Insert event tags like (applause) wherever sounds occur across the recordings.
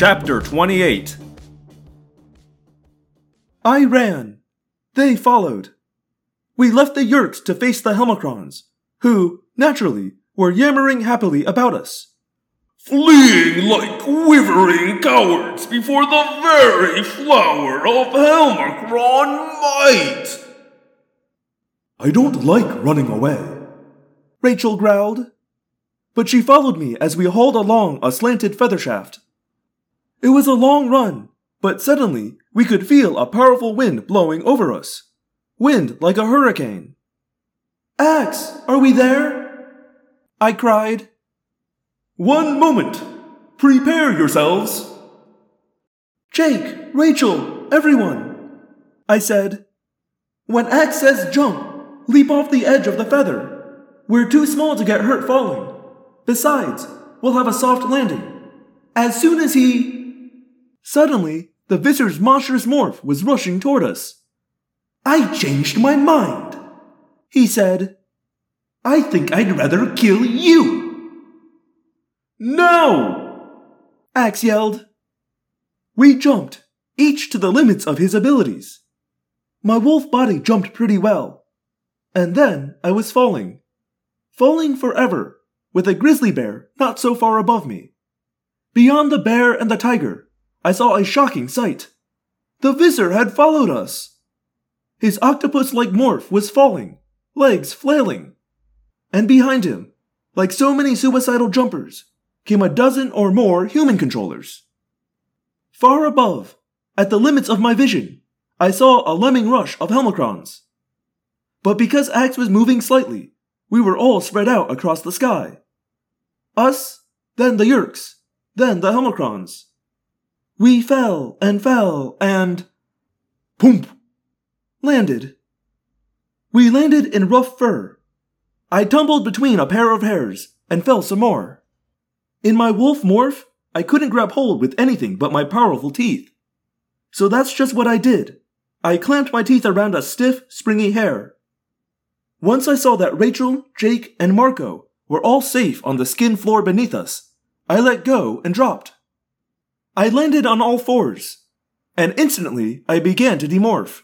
Chapter 28 I ran. They followed. We left the Yeerks to face the Helmacrons, who, naturally, were yammering happily about us. Fleeing like quivering cowards before the very flower of Helmacron might! I don't like running away, Rachel growled. But she followed me as we hauled along a slanted feather shaft. It was a long run, but suddenly we could feel a powerful wind blowing over us. Wind like a hurricane. Ax, are we there? I cried. One moment! Prepare yourselves! Jake, Rachel, everyone, I said. When Ax says jump, leap off the edge of the feather. We're too small to get hurt falling. Besides, we'll have a soft landing. As soon as he Suddenly, the Visser's monstrous morph was rushing toward us. I changed my mind, he said. I think I'd rather kill you. No! Ax yelled. We jumped, each to the limits of his abilities. My wolf body jumped pretty well. And then I was falling. Falling forever, with a grizzly bear not so far above me. Beyond the bear and the tiger, I saw a shocking sight. The Visser had followed us. His octopus like morph was falling, legs flailing. And behind him, like so many suicidal jumpers, came a dozen or more human controllers. Far above, at the limits of my vision, I saw a lemming rush of Helmacrons. But because Ax was moving slightly, we were all spread out across the sky. Us, then the Yeerks, then the Helmacrons. We fell and fell and. Poomp! Landed. We landed in rough fur. I tumbled between a pair of hairs and fell some more. In my wolf morph, I couldn't grab hold with anything but my powerful teeth. So that's just what I did. I clamped my teeth around a stiff, springy hair. Once I saw that Rachel, Jake, and Marco were all safe on the skin floor beneath us, I let go and dropped. I landed on all fours, and instantly I began to demorph.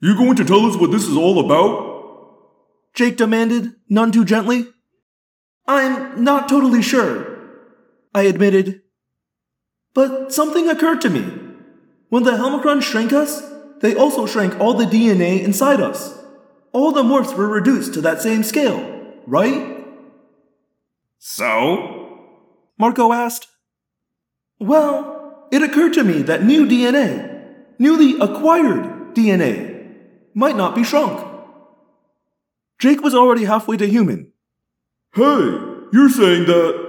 You going to tell us what this is all about? Jake demanded, none too gently. I'm not totally sure, I admitted. But something occurred to me. When the Helmacron shrank us, they also shrank all the DNA inside us. All the morphs were reduced to that same scale, right? So? Marco asked. Well, it occurred to me that new DNA, newly acquired DNA, might not be shrunk. Jake was already halfway to human. Hey, you're saying that.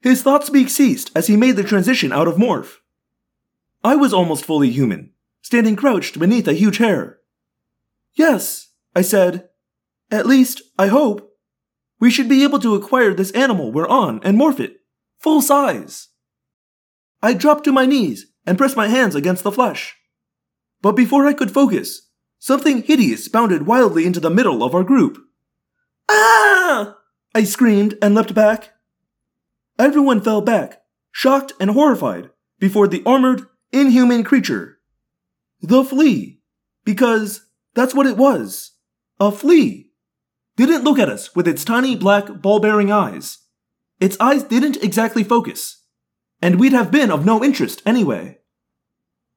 His thought speak ceased as he made the transition out of morph. I was almost fully human, standing crouched beneath a huge hair. Yes, I said. At least, I hope. We should be able to acquire this animal we're on and morph it. Full size. I dropped to my knees and pressed my hands against the flesh. But before I could focus, something hideous bounded wildly into the middle of our group. Ah! I screamed and leapt back. Everyone fell back, shocked and horrified, before the armored, inhuman creature. The flea. Because that's what it was. A flea. Didn't look at us with its tiny black ball bearing eyes. Its eyes didn't exactly focus and we'd have been of no interest anyway.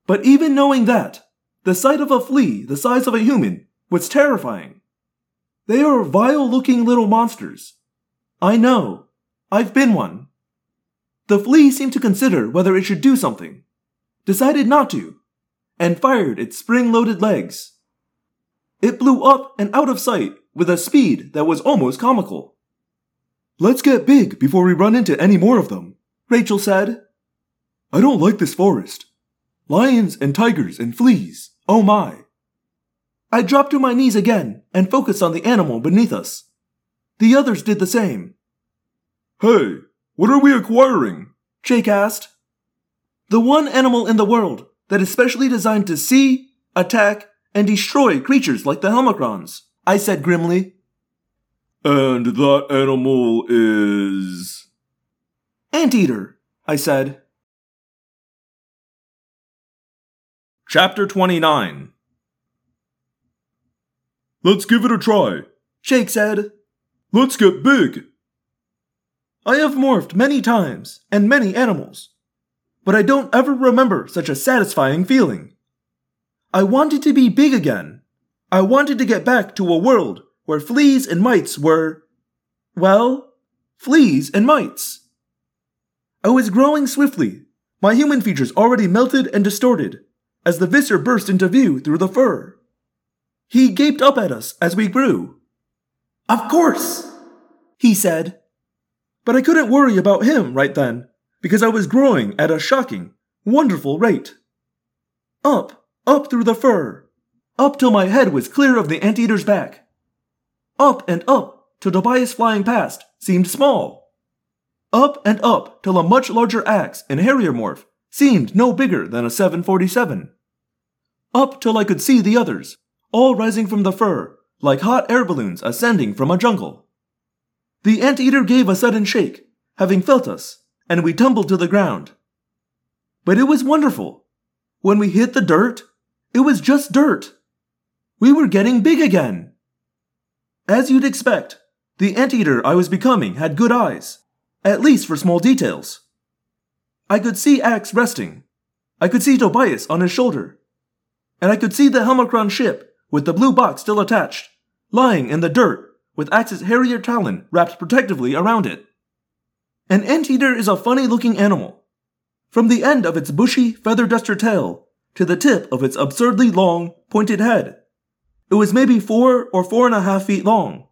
But even knowing that, the sight of a flea the size of a human was terrifying. They are vile looking little monsters. I know. I've been one. The flea seemed to consider whether it should do something, decided not to, and fired its spring loaded legs. It blew up and out of sight with a speed that was almost comical. Let's get big before we run into any more of them, Rachel said. I don't like this forest. Lions and tigers and fleas. Oh my. I dropped to my knees again and focused on the animal beneath us. The others did the same. Hey, what are we acquiring? Jake asked. The one animal in the world that is specially designed to see, attack, and destroy creatures like the Helmacrons, I said grimly. And that animal is. Anteater, I said. Chapter 29 Let's give it a try. Jake said. Let's get big. I have morphed many times and many animals, but I don't ever remember such a satisfying feeling. I wanted to be big again. I wanted to get back to a world where fleas and mites were, well, fleas and mites. Oh, I was growing swiftly, my human features already melted and distorted, as the visser burst into view through the fur. He gaped up at us as we grew. Of course, he said. But I couldn't worry about him right then, because I was growing at a shocking, wonderful rate. Up, up through the fur, up till my head was clear of the anteater's back. Up and up till Tobias flying past seemed small. Up and up till a much larger Ax in Harrier morph seemed no bigger than a 747. Up till I could see the others, all rising from the fur, like hot air balloons ascending from a jungle. The anteater gave a sudden shake, having felt us, and we tumbled to the ground. But it was wonderful. When we hit the dirt, it was just dirt. We were getting big again. As you'd expect, the anteater I was becoming had good eyes, at least for small details. I could see Ax resting. I could see Tobias on his shoulder. And I could see the Helmacron ship, with the blue box still attached, lying in the dirt with Ax's Harrier talon wrapped protectively around it. An anteater is a funny looking animal. From the end of its bushy feather duster tail to the tip of its absurdly long, pointed head, it was maybe four or four and a half feet long.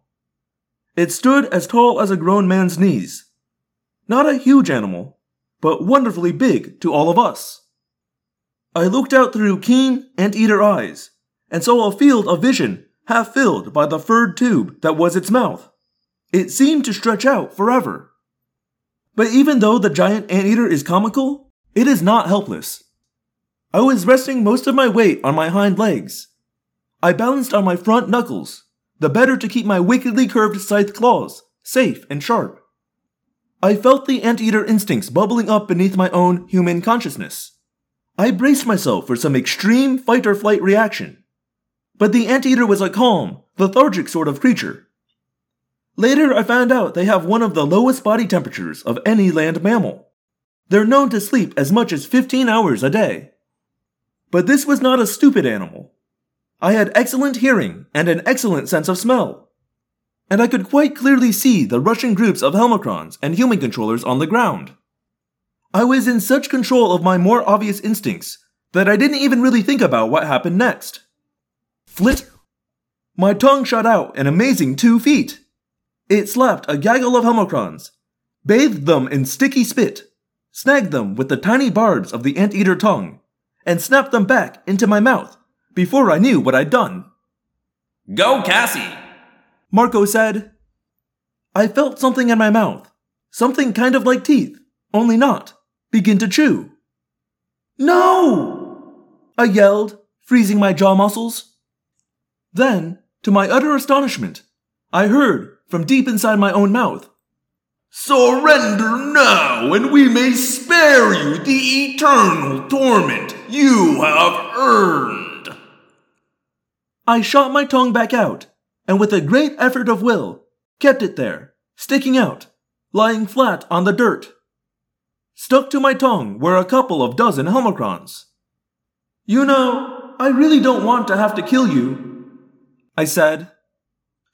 It stood as tall as a grown man's knees. Not a huge animal, but wonderfully big to all of us. I looked out through keen, anteater eyes and saw a field of vision half filled by the furred tube that was its mouth. It seemed to stretch out forever. But even though the giant anteater is comical, it is not helpless. I was resting most of my weight on my hind legs. I balanced on my front knuckles, the better to keep my wickedly curved scythe claws safe and sharp. I felt the anteater instincts bubbling up beneath my own human consciousness. I braced myself for some extreme fight or flight reaction. But the anteater was a calm, lethargic sort of creature. Later, I found out they have one of the lowest body temperatures of any land mammal. They're known to sleep as much as 15 hours a day. But this was not a stupid animal. I had excellent hearing and an excellent sense of smell. And I could quite clearly see the rushing groups of Helmacrons and human controllers on the ground. I was in such control of my more obvious instincts that I didn't even really think about what happened next. Flit! My tongue shot out an amazing two feet. It slapped a gaggle of Helmacrons, bathed them in sticky spit, snagged them with the tiny barbs of the anteater tongue, and snapped them back into my mouth before I knew what I'd done. Go, Cassie! Marco said. I felt something in my mouth, something kind of like teeth, only not, begin to chew. No! I yelled, freezing my jaw muscles. Then, to my utter astonishment, I heard from deep inside my own mouth, Surrender now, and we may spare you the eternal torment you have earned. I shot my tongue back out, and with a great effort of will, kept it there, sticking out, lying flat on the dirt. Stuck to my tongue were a couple of dozen Helmacrons. You know, I really don't want to have to kill you, I said.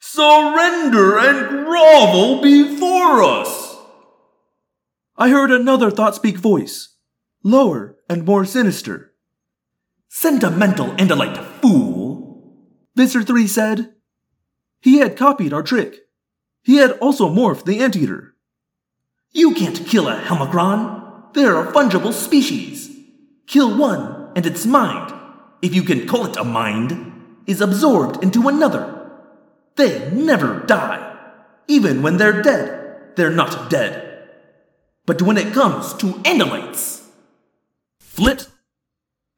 Surrender and grovel before us! I heard another thought speak voice, lower and more sinister. Sentimental Andalite fool, Visser 3 said. He had copied our trick. He had also morphed the anteater. You can't kill a Helmacron. They're a fungible species. Kill one, and its mind, if you can call it a mind, is absorbed into another. They never die. Even when they're dead, they're not dead. But when it comes to Andalites, Flit!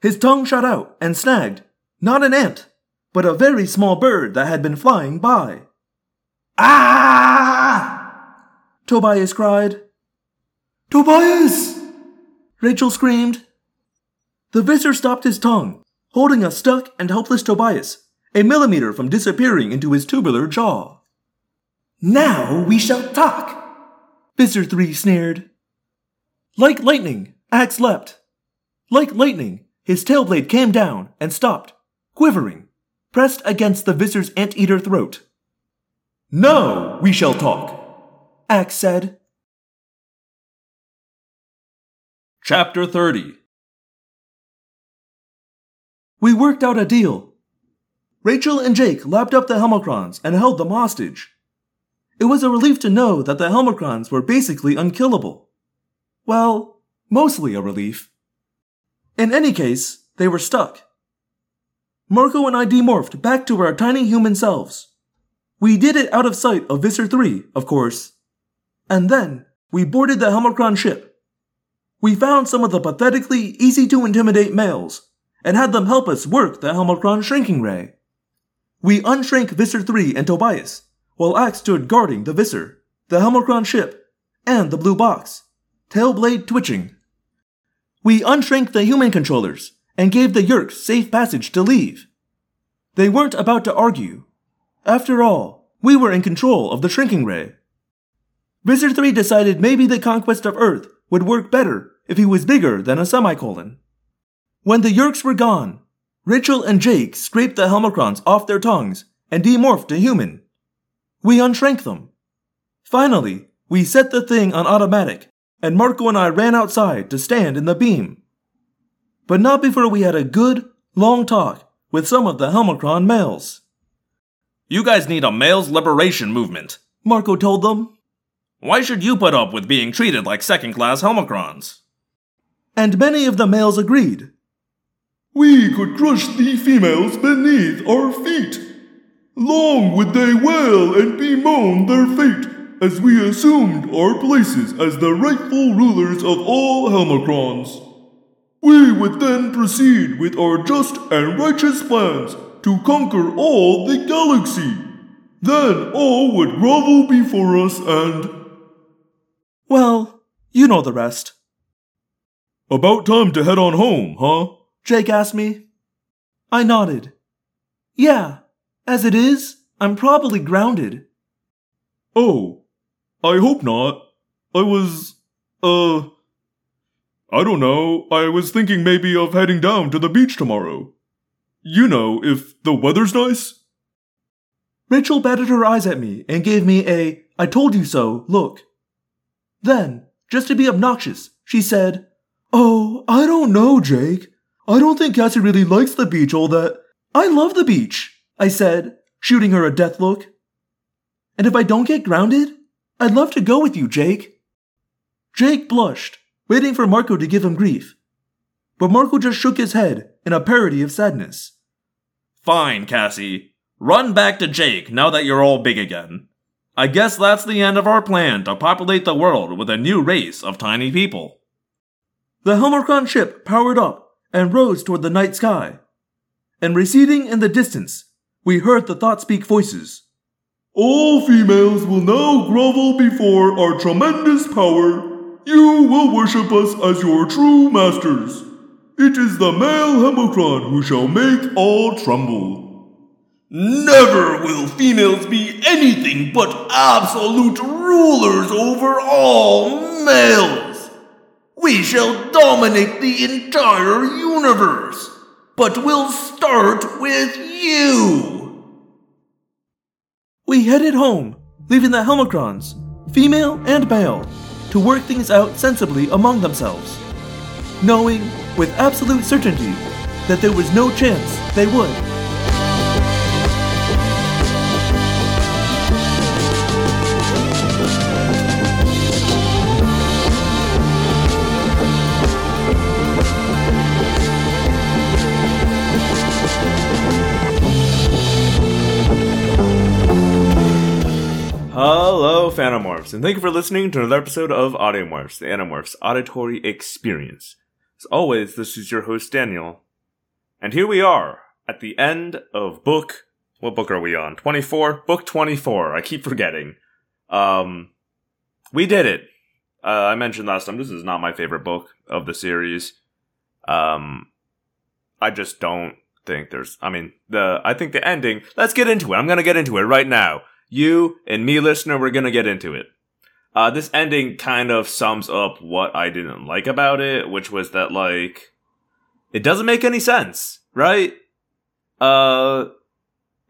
His tongue shot out and snagged, not an ant, but a very small bird that had been flying by. Ah! Tobias cried. Tobias! Rachel screamed. The visser stopped his tongue, holding a stuck and helpless Tobias, a millimeter from disappearing into his tubular jaw. Now we shall talk. Visser 3 sneered. Like lightning, Ax leapt. Like lightning, his tail blade came down and stopped, quivering, pressed against the Visser's anteater throat. Now we shall talk, Ax said. Chapter 30 We worked out a deal. Rachel and Jake lapped up the Helmacrons and held them hostage. It was a relief to know that the Helmacrons were basically unkillable. Well, mostly a relief. In any case, they were stuck. Marco and I demorphed back to our tiny human selves. We did it out of sight of Visser 3, of course. And then, we boarded the Helmacron ship. We found some of the pathetically easy to intimidate males and had them help us work the Helmacron shrinking ray. We unshrank Visser 3 and Tobias, while Ax stood guarding the Visser, the Helmacron ship, and the blue box, tail blade twitching. We unshrank the human controllers and gave the Yeerks safe passage to leave. They weren't about to argue. After all, we were in control of the shrinking ray. Visser 3 decided maybe the conquest of Earth would work better if he was bigger than a semicolon. When the Yeerks were gone, Rachel and Jake scraped the Helmacrons off their tongues and demorphed to human. We unshrank them. Finally, we set the thing on automatic, and Marco and I ran outside to stand in the beam. But not before we had a good, long talk with some of the Helmacron males. You guys need a male's liberation movement. Marco told them, Why should you put up with being treated like second class Helmacrons? and many of the males agreed. we could crush the females beneath our feet. Long would they wail and bemoan their fate as we assumed our places as the rightful rulers of all Helmacrons. We would then proceed with our just and righteous plans to conquer all the galaxy. Then all would grovel before us and. Well, you know the rest. About time to head on home, huh? Jake asked me. I nodded. Yeah, as it is, I'm probably grounded. Oh, I hope not. I was. uh. I don't know. I was thinking maybe of heading down to the beach tomorrow. You know, if the weather's nice? Rachel batted her eyes at me and gave me a I told you so look. Then, just to be obnoxious, she said, Oh, I don't know, Jake. I don't think Cassie really likes the beach all that. I love the beach, I said, shooting her a death look. And if I don't get grounded, I'd love to go with you, Jake. Jake blushed, waiting for Marco to give him grief. But Marco just shook his head in a parody of sadness. Fine, Cassie. Run back to Jake now that you're all big again. I guess that's the end of our plan to populate the world with a new race of tiny people. The Helmacron ship powered up and rose toward the night sky. And receding in the distance, we heard the thought speak voices. All females will now grovel before our tremendous power. You will worship us as your true masters. It is the male Helmacron who shall make all tremble. Never will females be anything but absolute rulers over all males. We shall dominate the entire universe, but we'll start with you. We headed home, leaving the Helmacrons, female and male, to work things out sensibly among themselves, knowing with absolute certainty that there was no chance they would. Hello Audiomorphs, and thank you for listening to another episode of Audiomorphs, the Animorphs Auditory Experience. As always, this is your host, Daniel. And here we are, at the end of book. What book are we on? 24? Book 24. I keep forgetting. Um, we did it. Uh, I mentioned last time, this is not my favorite book of the series. Um, I just don't think there's, I mean, the, I think the ending, let's get into it. I'm gonna get into it right now. You and me, listener, we're gonna get into it. Uh, this ending kind of sums up what I didn't like about it, which was that, like, it doesn't make any sense, right? Uh,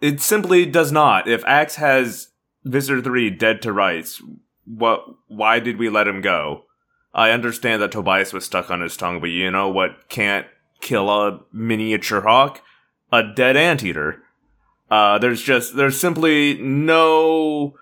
it simply does not. If Ax has Visser 3 dead to rights, what, why did we let him go? I understand that Tobias was stuck on his tongue, but you know what can't kill a miniature hawk? A dead anteater. Uh, there's just, there's simply no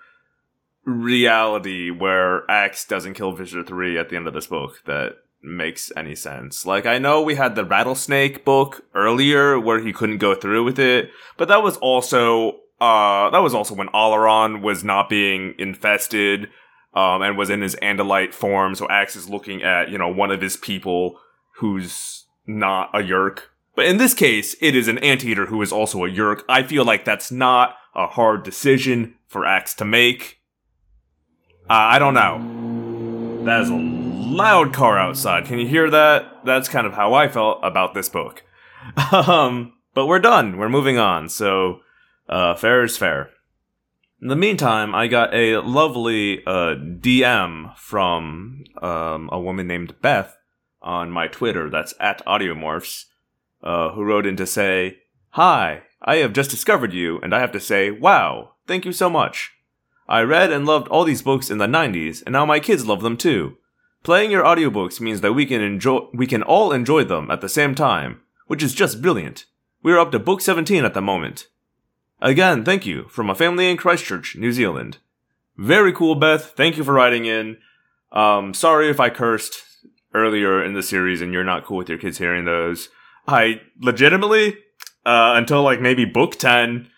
reality where Ax doesn't kill Visser 3 at the end of this book that makes any sense. Like, I know we had the Rattlesnake book earlier where he couldn't go through with it, but that was also, uh, that was also when Alloran was not being infested, um, and was in his Andalite form, so Ax is looking at, you know, one of his people who's not a Yeerk. But in this case, it is an anteater who is also a Yeerk. I feel like that's not a hard decision for Ax to make. Uh, I don't know. That is a loud car outside. Can you hear that? That's kind of how I felt about this book. (laughs) um, but we're done. We're moving on. So, uh, fair is fair. In the meantime, I got a lovely uh, DM from um, a woman named Beth on my Twitter. That's at Audiomorphs, uh, who wrote in to say, "Hi, I have just discovered you, and I have to say, wow, thank you so much. I read and loved all these books in the '90s, and now my kids love them too. Playing your audiobooks means that we can enjoy, we can all enjoy them at the same time, which is just brilliant. We are up to book 17 at the moment." Again, thank you from a family in Christchurch, New Zealand. Very cool, Beth. Thank you for writing in. Um, sorry if I cursed earlier in the series and you're not cool with your kids hearing those. I legitimately, uh, until like maybe book 10,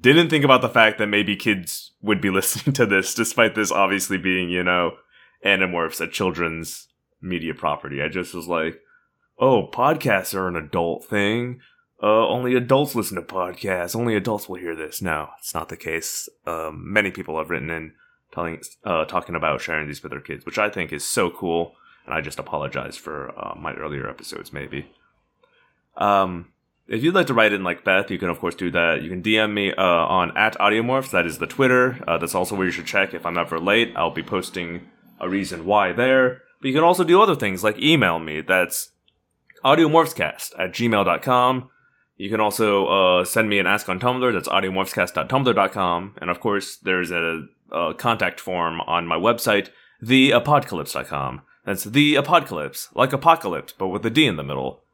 didn't think about the fact that maybe kids would be (laughs) listening to this, despite this obviously being, you know, Animorphs, a children's media property. I just was like, oh, podcasts are an adult thing uh, only adults listen to podcasts. Only adults will hear this. No, it's not the case. Um, many people have written in telling, uh, talking about sharing these with their kids, which I think is so cool. And I just apologize for uh, my earlier episodes, maybe. Um, if you'd like to write in like Beth, you can of course do that. You can DM me uh, on at Audiomorphs. That is the Twitter. Uh, that's also where you should check if I'm ever late. I'll be posting a reason why there. But you can also do other things like email me. That's audiomorphscast at gmail.com. You can also uh, send me an ask on Tumblr. That's audiomorphscast.tumblr.com. And of course, there's a, a contact form on my website, theapocalypse.com. That's the apocalypse, like apocalypse, but with a D in the middle.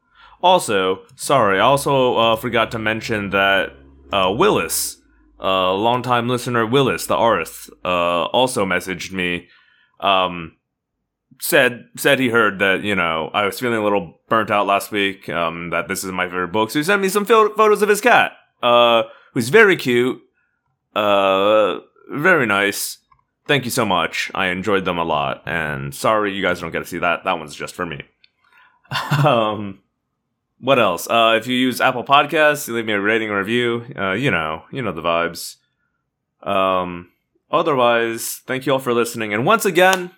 Also, sorry, I also uh, forgot to mention that uh, Willis, uh, longtime listener Willis, the artist, uh, also messaged me. Um, said said he heard that you know I was feeling a little burnt out last week. Um, that this is my favorite book, so he sent me some photos of his cat, uh, who's very cute, uh, very nice. Thank you so much. I enjoyed them a lot, and sorry you guys don't get to see that. That one's just for me. (laughs) um, what else? Uh, if you use Apple Podcasts, you leave me a rating or review. Uh, you know, you know the vibes. Um, otherwise, thank you all for listening, and once again.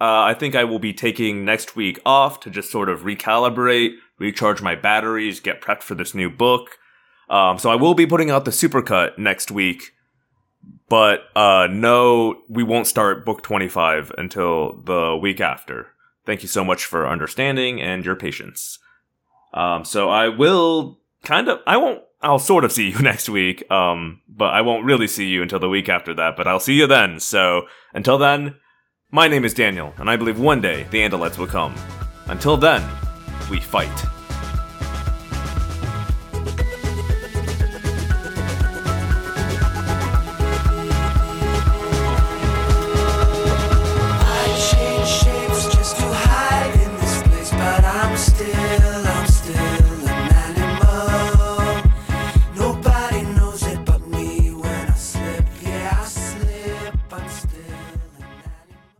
Uh, I think I will be taking next week off to just sort of recalibrate, recharge my batteries, get prepped for this new book. Um, so I will be putting out the supercut next week, but uh, no, we won't start book 25 until the week after. Thank you so much for understanding and your patience. Um, so I will kind of, I won't, I'll sort of see you (laughs) next week, um, but I won't really see you until the week after that, but I'll see you then. So until then, my name is Daniel, and I believe one day the Andalites will come. Until then, we fight.